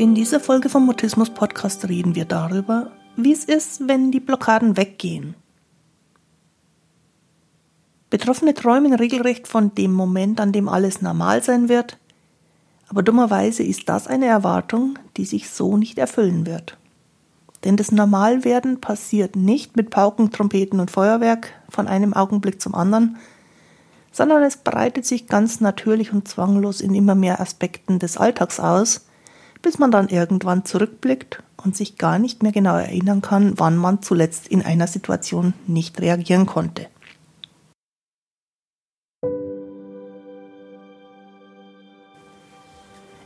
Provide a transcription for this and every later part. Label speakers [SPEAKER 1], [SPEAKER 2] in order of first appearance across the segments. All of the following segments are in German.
[SPEAKER 1] In dieser Folge vom Mutismus Podcast reden wir darüber, wie es ist, wenn die Blockaden weggehen. Betroffene träumen regelrecht von dem Moment, an dem alles normal sein wird, aber dummerweise ist das eine Erwartung, die sich so nicht erfüllen wird. Denn das Normalwerden passiert nicht mit Pauken, Trompeten und Feuerwerk von einem Augenblick zum anderen, sondern es breitet sich ganz natürlich und zwanglos in immer mehr Aspekten des Alltags aus, bis man dann irgendwann zurückblickt und sich gar nicht mehr genau erinnern kann, wann man zuletzt in einer Situation nicht reagieren konnte.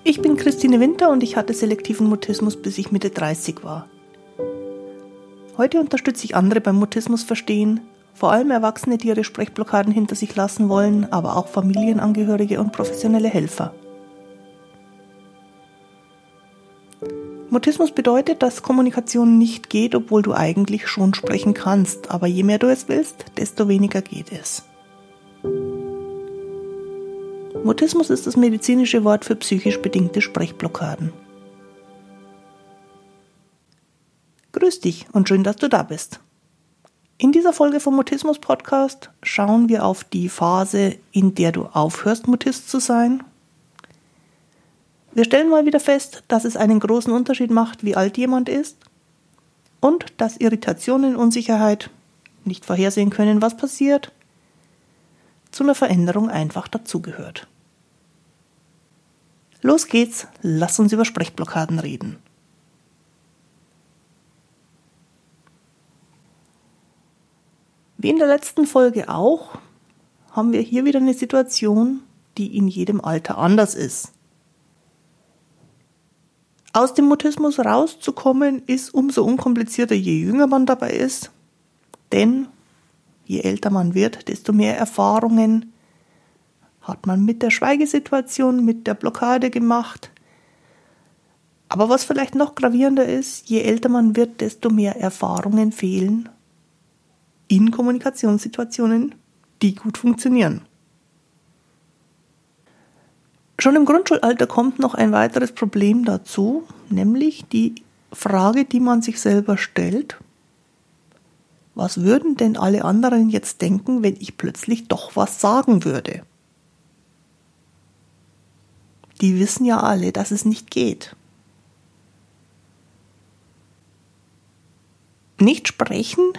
[SPEAKER 1] Ich bin Christine Winter und ich hatte selektiven Mutismus, bis ich Mitte 30 war. Heute unterstütze ich andere beim Mutismus verstehen, vor allem Erwachsene, die ihre Sprechblockaden hinter sich lassen wollen, aber auch Familienangehörige und professionelle Helfer. Mutismus bedeutet, dass Kommunikation nicht geht, obwohl du eigentlich schon sprechen kannst, aber je mehr du es willst, desto weniger geht es. Mutismus ist das medizinische Wort für psychisch bedingte Sprechblockaden. Grüß dich und schön, dass du da bist. In dieser Folge vom Mutismus Podcast schauen wir auf die Phase, in der du aufhörst, Mutist zu sein. Wir stellen mal wieder fest, dass es einen großen Unterschied macht, wie alt jemand ist und dass Irritationen, Unsicherheit, nicht vorhersehen können, was passiert, zu einer Veränderung einfach dazugehört. Los geht's, lass uns über Sprechblockaden reden. Wie in der letzten Folge auch, haben wir hier wieder eine Situation, die in jedem Alter anders ist. Aus dem Mutismus rauszukommen ist umso unkomplizierter, je jünger man dabei ist, denn je älter man wird, desto mehr Erfahrungen hat man mit der Schweigesituation, mit der Blockade gemacht. Aber was vielleicht noch gravierender ist, je älter man wird, desto mehr Erfahrungen fehlen in Kommunikationssituationen, die gut funktionieren. Schon im Grundschulalter kommt noch ein weiteres Problem dazu, nämlich die Frage, die man sich selber stellt, was würden denn alle anderen jetzt denken, wenn ich plötzlich doch was sagen würde? Die wissen ja alle, dass es nicht geht. Nicht sprechen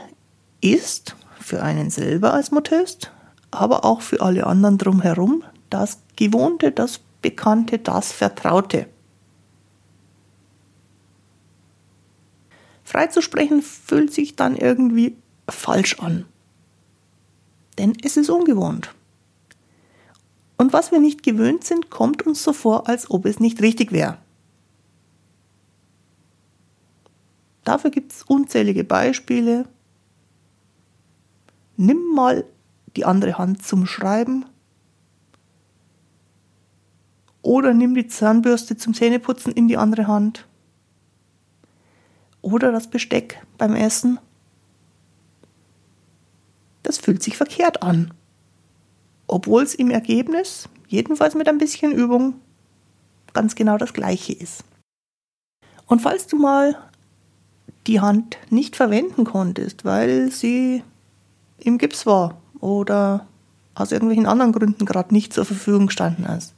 [SPEAKER 1] ist für einen selber als Mutist, aber auch für alle anderen drumherum das Gewohnte, das Bekannte, das Vertraute. Frei zu sprechen fühlt sich dann irgendwie falsch an. Denn es ist ungewohnt. Und was wir nicht gewöhnt sind, kommt uns so vor, als ob es nicht richtig wäre. Dafür gibt es unzählige Beispiele. Nimm mal die andere Hand zum Schreiben oder nimm die Zahnbürste zum Zähneputzen in die andere Hand oder das Besteck beim Essen. Das fühlt sich verkehrt an, obwohl es im Ergebnis, jedenfalls mit ein bisschen Übung, ganz genau das gleiche ist. Und falls du mal die Hand nicht verwenden konntest, weil sie im Gips war oder aus irgendwelchen anderen Gründen gerade nicht zur Verfügung gestanden ist.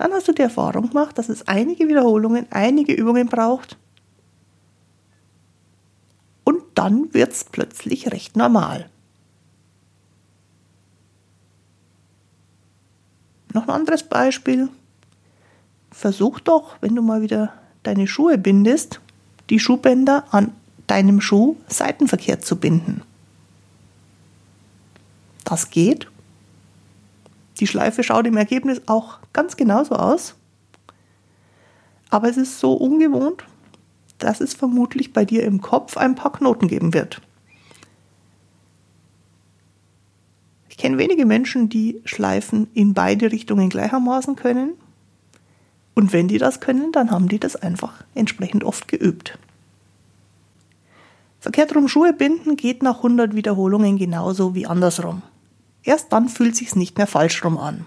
[SPEAKER 1] Dann hast du die Erfahrung gemacht, dass es einige Wiederholungen, einige Übungen braucht. Und dann wird es plötzlich recht normal. Noch ein anderes Beispiel. Versuch doch, wenn du mal wieder deine Schuhe bindest, die Schuhbänder an deinem Schuh seitenverkehrt zu binden. Das geht. Die Schleife schaut im Ergebnis auch ganz genauso aus. Aber es ist so ungewohnt, dass es vermutlich bei dir im Kopf ein paar Knoten geben wird. Ich kenne wenige Menschen, die Schleifen in beide Richtungen gleichermaßen können. Und wenn die das können, dann haben die das einfach entsprechend oft geübt. Verkehrt rum Schuhe binden geht nach 100 Wiederholungen genauso wie andersrum. Erst dann fühlt sich's nicht mehr falsch rum an.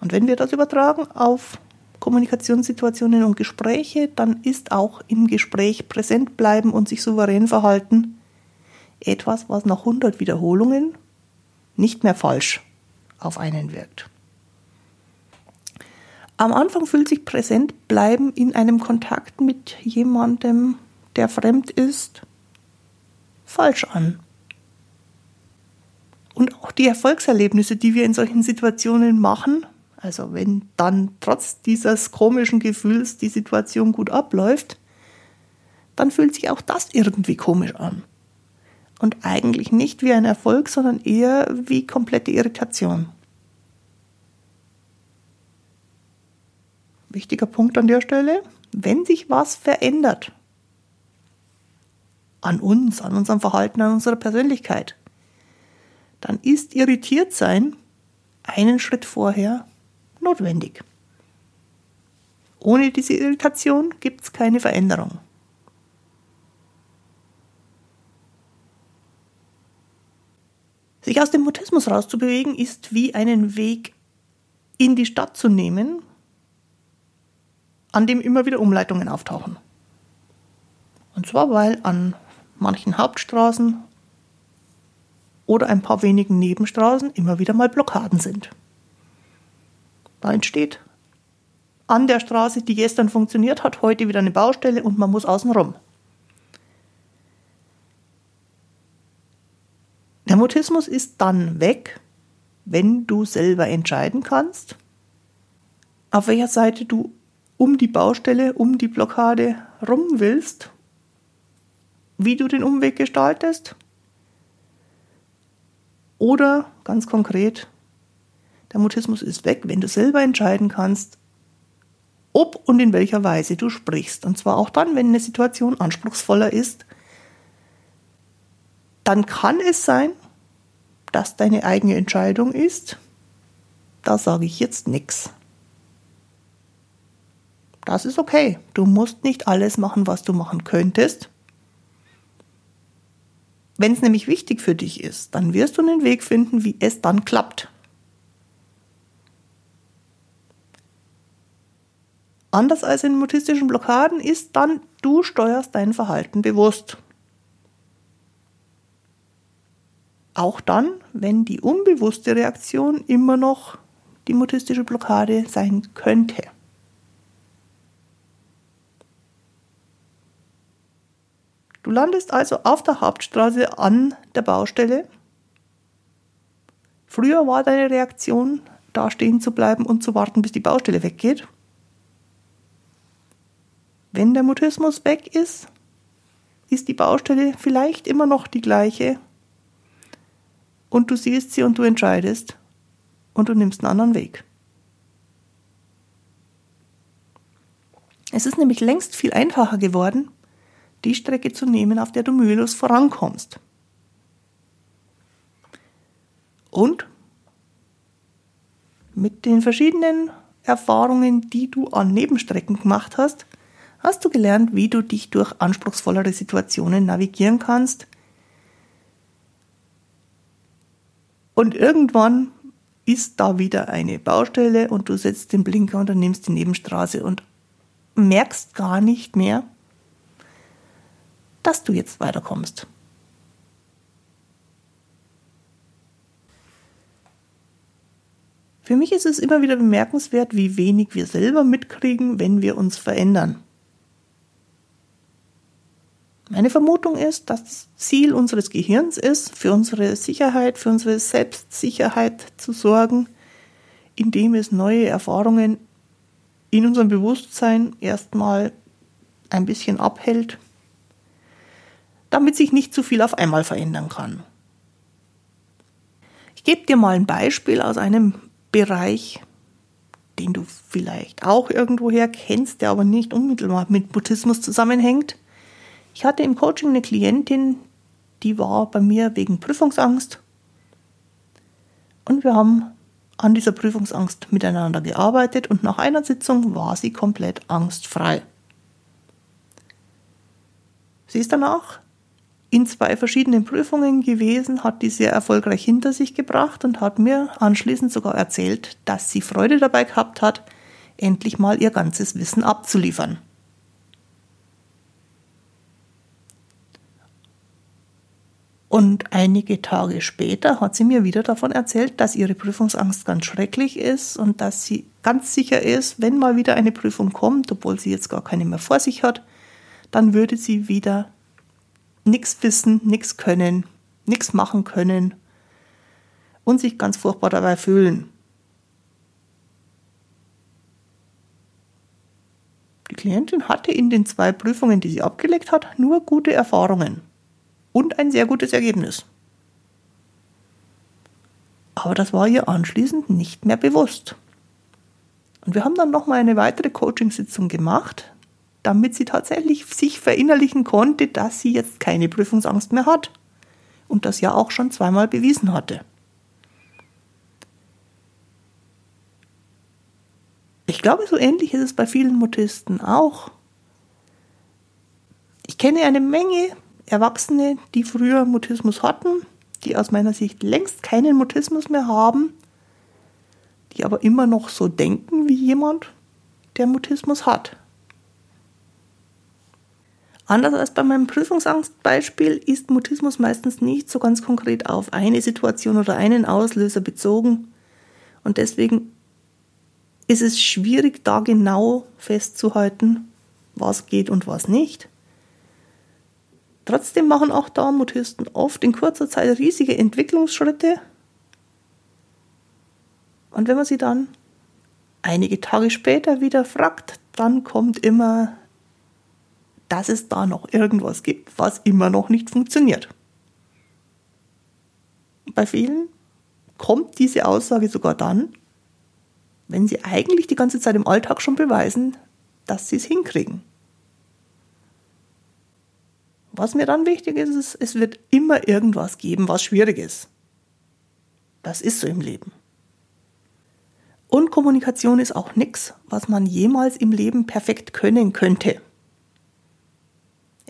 [SPEAKER 1] Und wenn wir das übertragen auf Kommunikationssituationen und Gespräche, dann ist auch im Gespräch präsent bleiben und sich souverän verhalten etwas, was nach 100 Wiederholungen nicht mehr falsch auf einen wirkt. Am Anfang fühlt sich präsent bleiben in einem Kontakt mit jemandem, der fremd ist, falsch an. Die Erfolgserlebnisse, die wir in solchen Situationen machen, also wenn dann trotz dieses komischen Gefühls die Situation gut abläuft, dann fühlt sich auch das irgendwie komisch an. Und eigentlich nicht wie ein Erfolg, sondern eher wie komplette Irritation. Wichtiger Punkt an der Stelle, wenn sich was verändert an uns, an unserem Verhalten, an unserer Persönlichkeit, dann ist irritiert sein einen Schritt vorher notwendig. Ohne diese Irritation gibt es keine Veränderung. Sich aus dem Mutismus rauszubewegen, ist wie einen Weg in die Stadt zu nehmen, an dem immer wieder Umleitungen auftauchen. Und zwar, weil an manchen Hauptstraßen oder ein paar wenigen Nebenstraßen immer wieder mal Blockaden sind. Da entsteht an der Straße, die gestern funktioniert hat, heute wieder eine Baustelle und man muss außen rum. Der Mutismus ist dann weg, wenn du selber entscheiden kannst, auf welcher Seite du um die Baustelle, um die Blockade rum willst, wie du den Umweg gestaltest oder ganz konkret, der Mutismus ist weg, wenn du selber entscheiden kannst, ob und in welcher Weise du sprichst. Und zwar auch dann, wenn eine Situation anspruchsvoller ist dann kann es sein, dass deine eigene Entscheidung ist, da sage ich jetzt nichts. Das ist okay. Du musst nicht alles machen, was du machen könntest. Wenn es nämlich wichtig für dich ist, dann wirst du einen Weg finden, wie es dann klappt. Anders als in mutistischen Blockaden ist dann, du steuerst dein Verhalten bewusst. Auch dann, wenn die unbewusste Reaktion immer noch die mutistische Blockade sein könnte. Du landest also auf der Hauptstraße an der Baustelle. Früher war deine Reaktion, da stehen zu bleiben und zu warten, bis die Baustelle weggeht. Wenn der Mutismus weg ist, ist die Baustelle vielleicht immer noch die gleiche, und du siehst sie und du entscheidest und du nimmst einen anderen Weg. Es ist nämlich längst viel einfacher geworden, die Strecke zu nehmen, auf der du mühelos vorankommst. Und mit den verschiedenen Erfahrungen, die du an Nebenstrecken gemacht hast, hast du gelernt, wie du dich durch anspruchsvollere Situationen navigieren kannst, Und irgendwann ist da wieder eine Baustelle und du setzt den Blinker und dann nimmst die Nebenstraße und merkst gar nicht mehr, dass du jetzt weiterkommst. Für mich ist es immer wieder bemerkenswert, wie wenig wir selber mitkriegen, wenn wir uns verändern. Meine Vermutung ist, dass das Ziel unseres Gehirns ist, für unsere Sicherheit, für unsere Selbstsicherheit zu sorgen, indem es neue Erfahrungen in unserem Bewusstsein erstmal ein bisschen abhält, damit sich nicht zu viel auf einmal verändern kann. Ich gebe dir mal ein Beispiel aus einem Bereich, den du vielleicht auch irgendwoher kennst, der aber nicht unmittelbar mit Buddhismus zusammenhängt. Ich hatte im Coaching eine Klientin, die war bei mir wegen Prüfungsangst. Und wir haben an dieser Prüfungsangst miteinander gearbeitet und nach einer Sitzung war sie komplett angstfrei. Sie ist danach in zwei verschiedenen Prüfungen gewesen, hat die sehr erfolgreich hinter sich gebracht und hat mir anschließend sogar erzählt, dass sie Freude dabei gehabt hat, endlich mal ihr ganzes Wissen abzuliefern. Und einige Tage später hat sie mir wieder davon erzählt, dass ihre Prüfungsangst ganz schrecklich ist und dass sie ganz sicher ist, wenn mal wieder eine Prüfung kommt, obwohl sie jetzt gar keine mehr vor sich hat, dann würde sie wieder nichts wissen, nichts können, nichts machen können und sich ganz furchtbar dabei fühlen. Die Klientin hatte in den zwei Prüfungen, die sie abgelegt hat, nur gute Erfahrungen und ein sehr gutes Ergebnis. Aber das war ihr anschließend nicht mehr bewusst. Und wir haben dann nochmal eine weitere Coachingsitzung gemacht, damit sie tatsächlich sich verinnerlichen konnte, dass sie jetzt keine Prüfungsangst mehr hat und das ja auch schon zweimal bewiesen hatte. Ich glaube, so ähnlich ist es bei vielen Mutisten auch. Ich kenne eine Menge Erwachsene, die früher Mutismus hatten, die aus meiner Sicht längst keinen Mutismus mehr haben, die aber immer noch so denken wie jemand, der Mutismus hat. Anders als bei meinem Prüfungsangstbeispiel ist Mutismus meistens nicht so ganz konkret auf eine Situation oder einen Auslöser bezogen und deswegen ist es schwierig, da genau festzuhalten, was geht und was nicht. Trotzdem machen auch da Mutisten oft in kurzer Zeit riesige Entwicklungsschritte. Und wenn man sie dann einige Tage später wieder fragt, dann kommt immer, dass es da noch irgendwas gibt, was immer noch nicht funktioniert. Bei vielen kommt diese Aussage sogar dann, wenn sie eigentlich die ganze Zeit im Alltag schon beweisen, dass sie es hinkriegen. Was mir dann wichtig ist, ist, es wird immer irgendwas geben, was schwierig ist. Das ist so im Leben. Und Kommunikation ist auch nichts, was man jemals im Leben perfekt können könnte.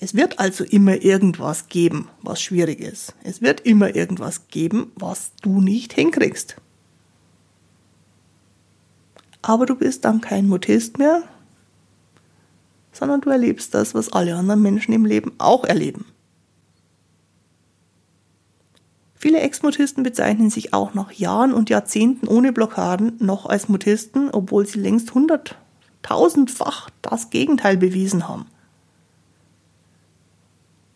[SPEAKER 1] Es wird also immer irgendwas geben, was schwierig ist. Es wird immer irgendwas geben, was du nicht hinkriegst. Aber du bist dann kein Mutist mehr, sondern du erlebst das, was alle anderen Menschen im Leben auch erleben. Viele Ex-Mutisten bezeichnen sich auch nach Jahren und Jahrzehnten ohne Blockaden noch als Mutisten, obwohl sie längst hunderttausendfach das Gegenteil bewiesen haben.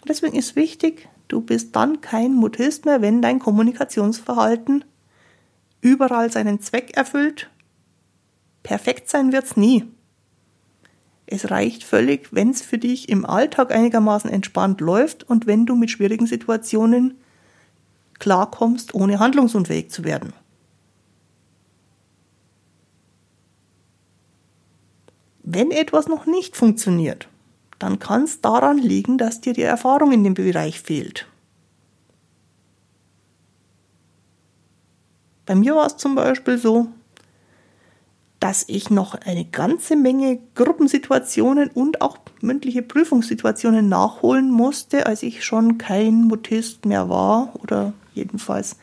[SPEAKER 1] Deswegen ist wichtig, du bist dann kein Mutist mehr, wenn dein Kommunikationsverhalten überall seinen Zweck erfüllt. Perfekt sein wird's nie. Es reicht völlig, wenn es für dich im Alltag einigermaßen entspannt läuft und wenn du mit schwierigen Situationen klarkommst, ohne handlungsunfähig zu werden. Wenn etwas noch nicht funktioniert, dann kann es daran liegen, dass dir die Erfahrung in dem Bereich fehlt. Bei mir war es zum Beispiel so, dass ich noch eine ganze Menge Gruppensituationen und auch mündliche Prüfungssituationen nachholen musste, als ich schon kein Mutist mehr war oder jedenfalls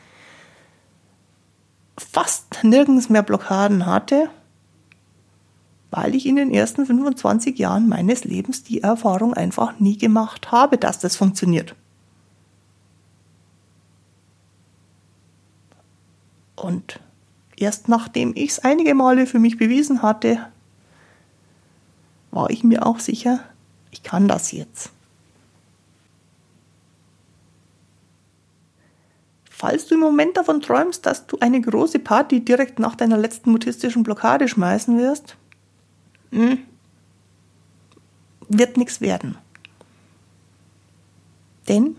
[SPEAKER 1] fast nirgends mehr Blockaden hatte, weil ich in den ersten 25 Jahren meines Lebens die Erfahrung einfach nie gemacht habe, dass das funktioniert. Und Erst nachdem ich es einige Male für mich bewiesen hatte, war ich mir auch sicher, ich kann das jetzt. Falls du im Moment davon träumst, dass du eine große Party direkt nach deiner letzten mutistischen Blockade schmeißen wirst, hm, wird nichts werden. Denn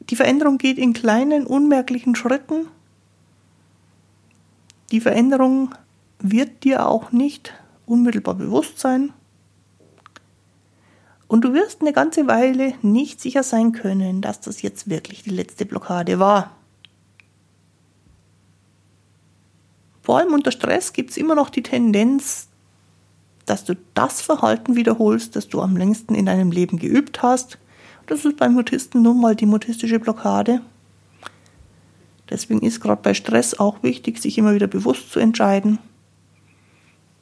[SPEAKER 1] die Veränderung geht in kleinen, unmerklichen Schritten die Veränderung wird dir auch nicht unmittelbar bewusst sein. Und du wirst eine ganze Weile nicht sicher sein können, dass das jetzt wirklich die letzte Blockade war. Vor allem unter Stress gibt es immer noch die Tendenz, dass du das Verhalten wiederholst, das du am längsten in deinem Leben geübt hast. Das ist beim Mutisten nun mal die mutistische Blockade. Deswegen ist gerade bei Stress auch wichtig, sich immer wieder bewusst zu entscheiden,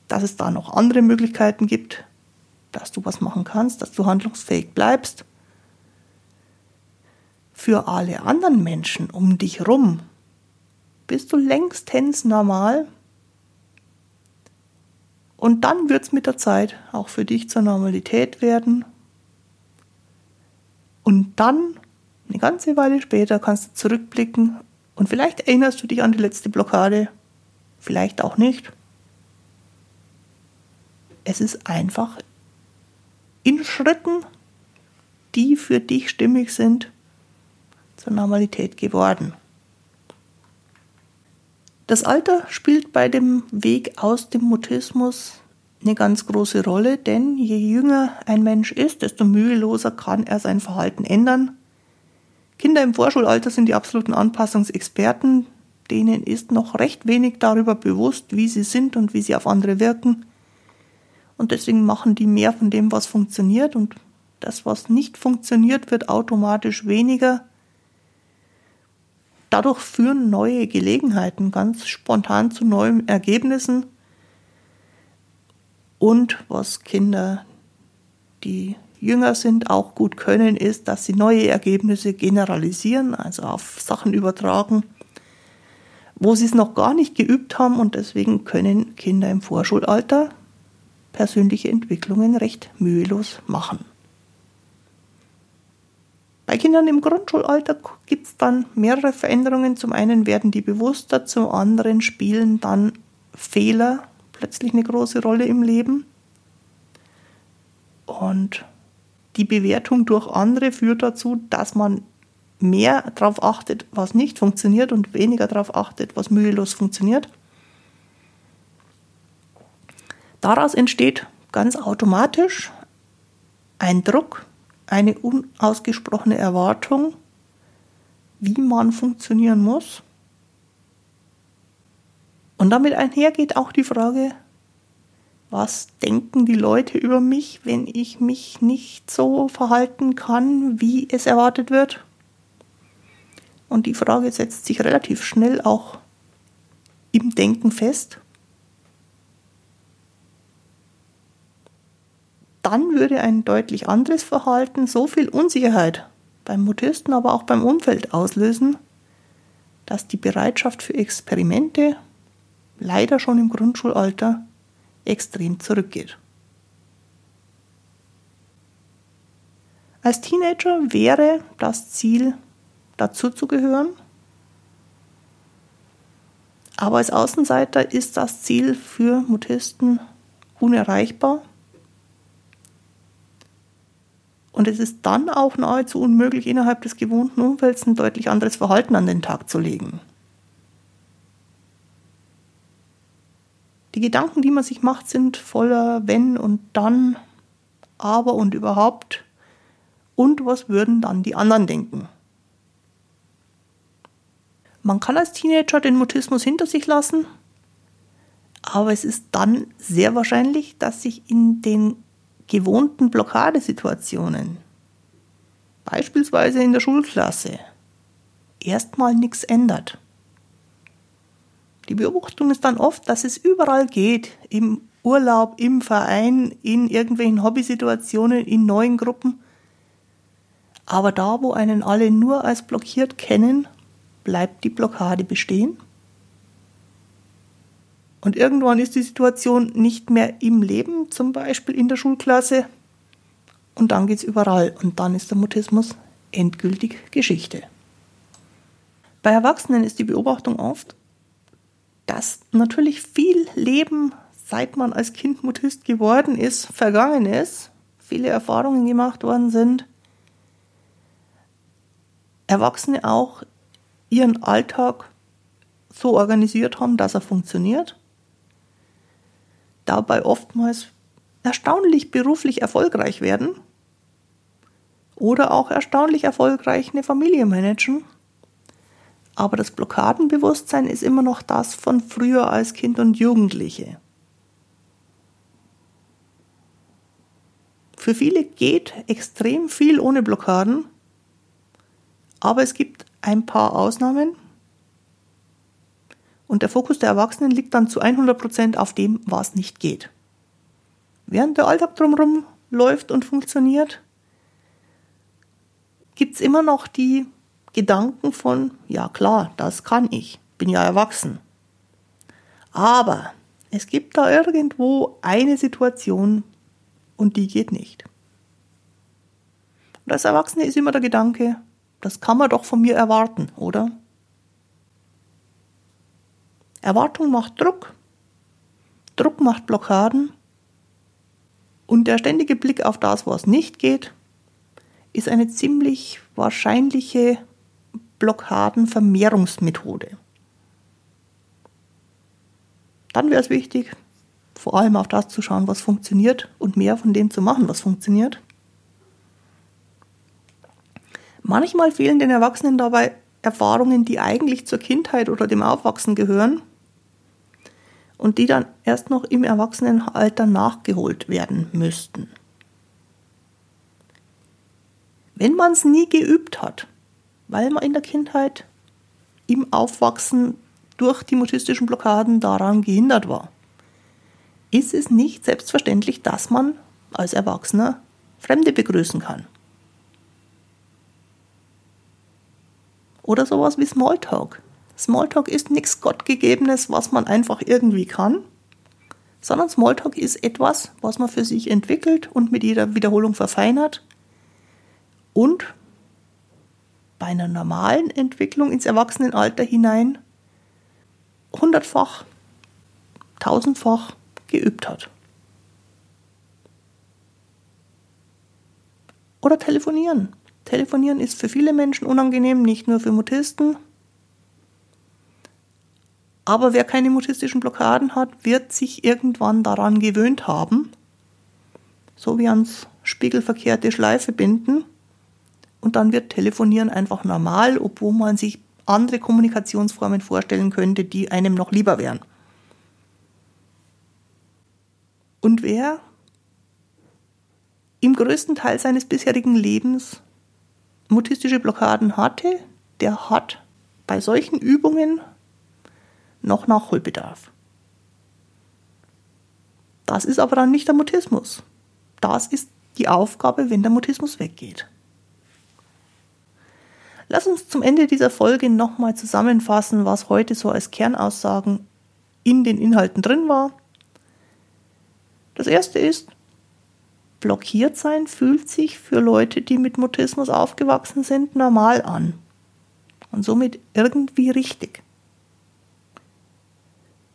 [SPEAKER 1] dass es da noch andere Möglichkeiten gibt, dass du was machen kannst, dass du handlungsfähig bleibst. Für alle anderen Menschen um dich rum bist du längstens normal. Und dann wird es mit der Zeit auch für dich zur Normalität werden. Und dann, eine ganze Weile später, kannst du zurückblicken und vielleicht erinnerst du dich an die letzte Blockade, vielleicht auch nicht. Es ist einfach in Schritten, die für dich stimmig sind, zur Normalität geworden. Das Alter spielt bei dem Weg aus dem Mutismus eine ganz große Rolle, denn je jünger ein Mensch ist, desto müheloser kann er sein Verhalten ändern. Kinder im Vorschulalter sind die absoluten Anpassungsexperten, denen ist noch recht wenig darüber bewusst, wie sie sind und wie sie auf andere wirken. Und deswegen machen die mehr von dem, was funktioniert und das, was nicht funktioniert, wird automatisch weniger. Dadurch führen neue Gelegenheiten ganz spontan zu neuen Ergebnissen. Und was Kinder, die jünger sind, auch gut können, ist, dass sie neue Ergebnisse generalisieren, also auf Sachen übertragen, wo sie es noch gar nicht geübt haben. Und deswegen können Kinder im Vorschulalter persönliche Entwicklungen recht mühelos machen. Bei Kindern im Grundschulalter gibt es dann mehrere Veränderungen. Zum einen werden die bewusster, zum anderen spielen dann Fehler plötzlich eine große Rolle im Leben. Und die Bewertung durch andere führt dazu, dass man mehr darauf achtet, was nicht funktioniert und weniger darauf achtet, was mühelos funktioniert. Daraus entsteht ganz automatisch ein Druck, eine unausgesprochene Erwartung, wie man funktionieren muss. Und damit einhergeht auch die Frage, was denken die Leute über mich, wenn ich mich nicht so verhalten kann, wie es erwartet wird? Und die Frage setzt sich relativ schnell auch im Denken fest. Dann würde ein deutlich anderes Verhalten so viel Unsicherheit beim Mutisten, aber auch beim Umfeld auslösen, dass die Bereitschaft für Experimente leider schon im Grundschulalter extrem zurückgeht. Als Teenager wäre das Ziel, dazu zu gehören, aber als Außenseiter ist das Ziel für Mutisten unerreichbar und es ist dann auch nahezu unmöglich, innerhalb des gewohnten Umfelds ein deutlich anderes Verhalten an den Tag zu legen. Die Gedanken, die man sich macht, sind voller wenn und dann, aber und überhaupt. Und was würden dann die anderen denken? Man kann als Teenager den Mutismus hinter sich lassen, aber es ist dann sehr wahrscheinlich, dass sich in den gewohnten Blockadesituationen, beispielsweise in der Schulklasse, erstmal nichts ändert. Die Beobachtung ist dann oft, dass es überall geht, im Urlaub, im Verein, in irgendwelchen Hobbysituationen, in neuen Gruppen. Aber da, wo einen alle nur als blockiert kennen, bleibt die Blockade bestehen und irgendwann ist die Situation nicht mehr im Leben, zum Beispiel in der Schulklasse. Und dann geht es überall. Und dann ist der Mutismus endgültig Geschichte. Bei Erwachsenen ist die Beobachtung oft, dass natürlich viel Leben, seit man als Kind Mutist geworden ist, vergangen ist, viele Erfahrungen gemacht worden sind. Erwachsene auch ihren Alltag so organisiert haben, dass er funktioniert dabei oftmals erstaunlich beruflich erfolgreich werden oder auch erstaunlich erfolgreich eine Familie managen. Aber das Blockadenbewusstsein ist immer noch das von früher als Kind und Jugendliche. Für viele geht extrem viel ohne Blockaden, aber es gibt ein paar Ausnahmen. Und der Fokus der Erwachsenen liegt dann zu 100 Prozent auf dem, was nicht geht. Während der Alltag drumherum läuft und funktioniert, gibt es immer noch die Gedanken von, ja klar, das kann ich, bin ja erwachsen. Aber es gibt da irgendwo eine Situation und die geht nicht. Und als Erwachsene ist immer der Gedanke, das kann man doch von mir erwarten, oder? Erwartung macht Druck. Druck macht Blockaden. Und der ständige Blick auf das, was nicht geht, ist eine ziemlich wahrscheinliche Blockadenvermehrungsmethode. Dann wäre es wichtig, vor allem auf das zu schauen, was funktioniert und mehr von dem zu machen, was funktioniert. Manchmal fehlen den Erwachsenen dabei Erfahrungen, die eigentlich zur Kindheit oder dem Aufwachsen gehören und die dann erst noch im Erwachsenenalter nachgeholt werden müssten. Wenn man es nie geübt hat, weil man in der Kindheit im Aufwachsen durch die mutistischen Blockaden daran gehindert war, ist es nicht selbstverständlich, dass man als Erwachsener Fremde begrüßen kann. Oder sowas wie Smalltalk. Smalltalk ist nichts Gottgegebenes, was man einfach irgendwie kann, sondern Smalltalk ist etwas, was man für sich entwickelt und mit jeder Wiederholung verfeinert und bei einer normalen Entwicklung ins Erwachsenenalter hinein hundertfach, tausendfach geübt hat. Oder telefonieren. Telefonieren ist für viele Menschen unangenehm, nicht nur für Mutisten. Aber wer keine mutistischen Blockaden hat, wird sich irgendwann daran gewöhnt haben, so wie ans spiegelverkehrte Schleife binden. Und dann wird Telefonieren einfach normal, obwohl man sich andere Kommunikationsformen vorstellen könnte, die einem noch lieber wären. Und wer im größten Teil seines bisherigen Lebens mutistische Blockaden hatte, der hat bei solchen Übungen noch Nachholbedarf. Das ist aber dann nicht der Mutismus. Das ist die Aufgabe, wenn der Mutismus weggeht. Lass uns zum Ende dieser Folge nochmal zusammenfassen, was heute so als Kernaussagen in den Inhalten drin war. Das erste ist, blockiert sein fühlt sich für Leute, die mit Mutismus aufgewachsen sind, normal an und somit irgendwie richtig.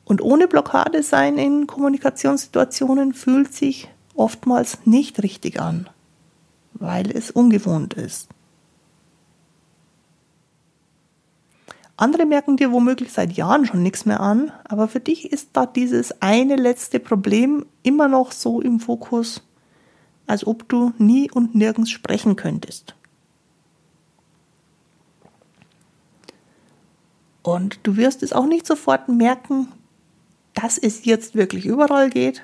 [SPEAKER 1] Und ohne Blockade sein in Kommunikationssituationen fühlt sich oftmals nicht richtig an, weil es ungewohnt ist. Andere merken dir womöglich seit Jahren schon nichts mehr an, aber für dich ist da dieses eine letzte Problem immer noch so im Fokus, als ob du nie und nirgends sprechen könntest. Und du wirst es auch nicht sofort merken, dass es jetzt wirklich überall geht,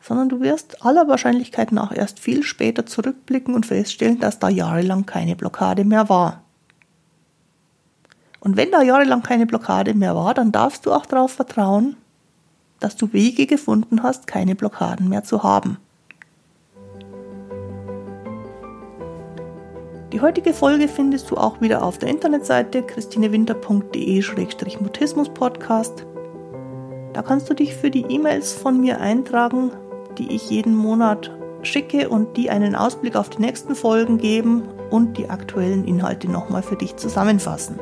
[SPEAKER 1] sondern du wirst aller Wahrscheinlichkeit nach erst viel später zurückblicken und feststellen, dass da jahrelang keine Blockade mehr war. Und wenn da jahrelang keine Blockade mehr war, dann darfst du auch darauf vertrauen, dass du Wege gefunden hast, keine Blockaden mehr zu haben. Die heutige Folge findest du auch wieder auf der Internetseite christinewinter.de-mutismus-podcast. Da kannst du dich für die E-Mails von mir eintragen, die ich jeden Monat schicke und die einen Ausblick auf die nächsten Folgen geben und die aktuellen Inhalte nochmal für dich zusammenfassen.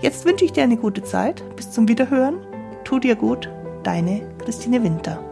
[SPEAKER 1] Jetzt wünsche ich dir eine gute Zeit. Bis zum Wiederhören. Tu dir gut. Deine Christine Winter.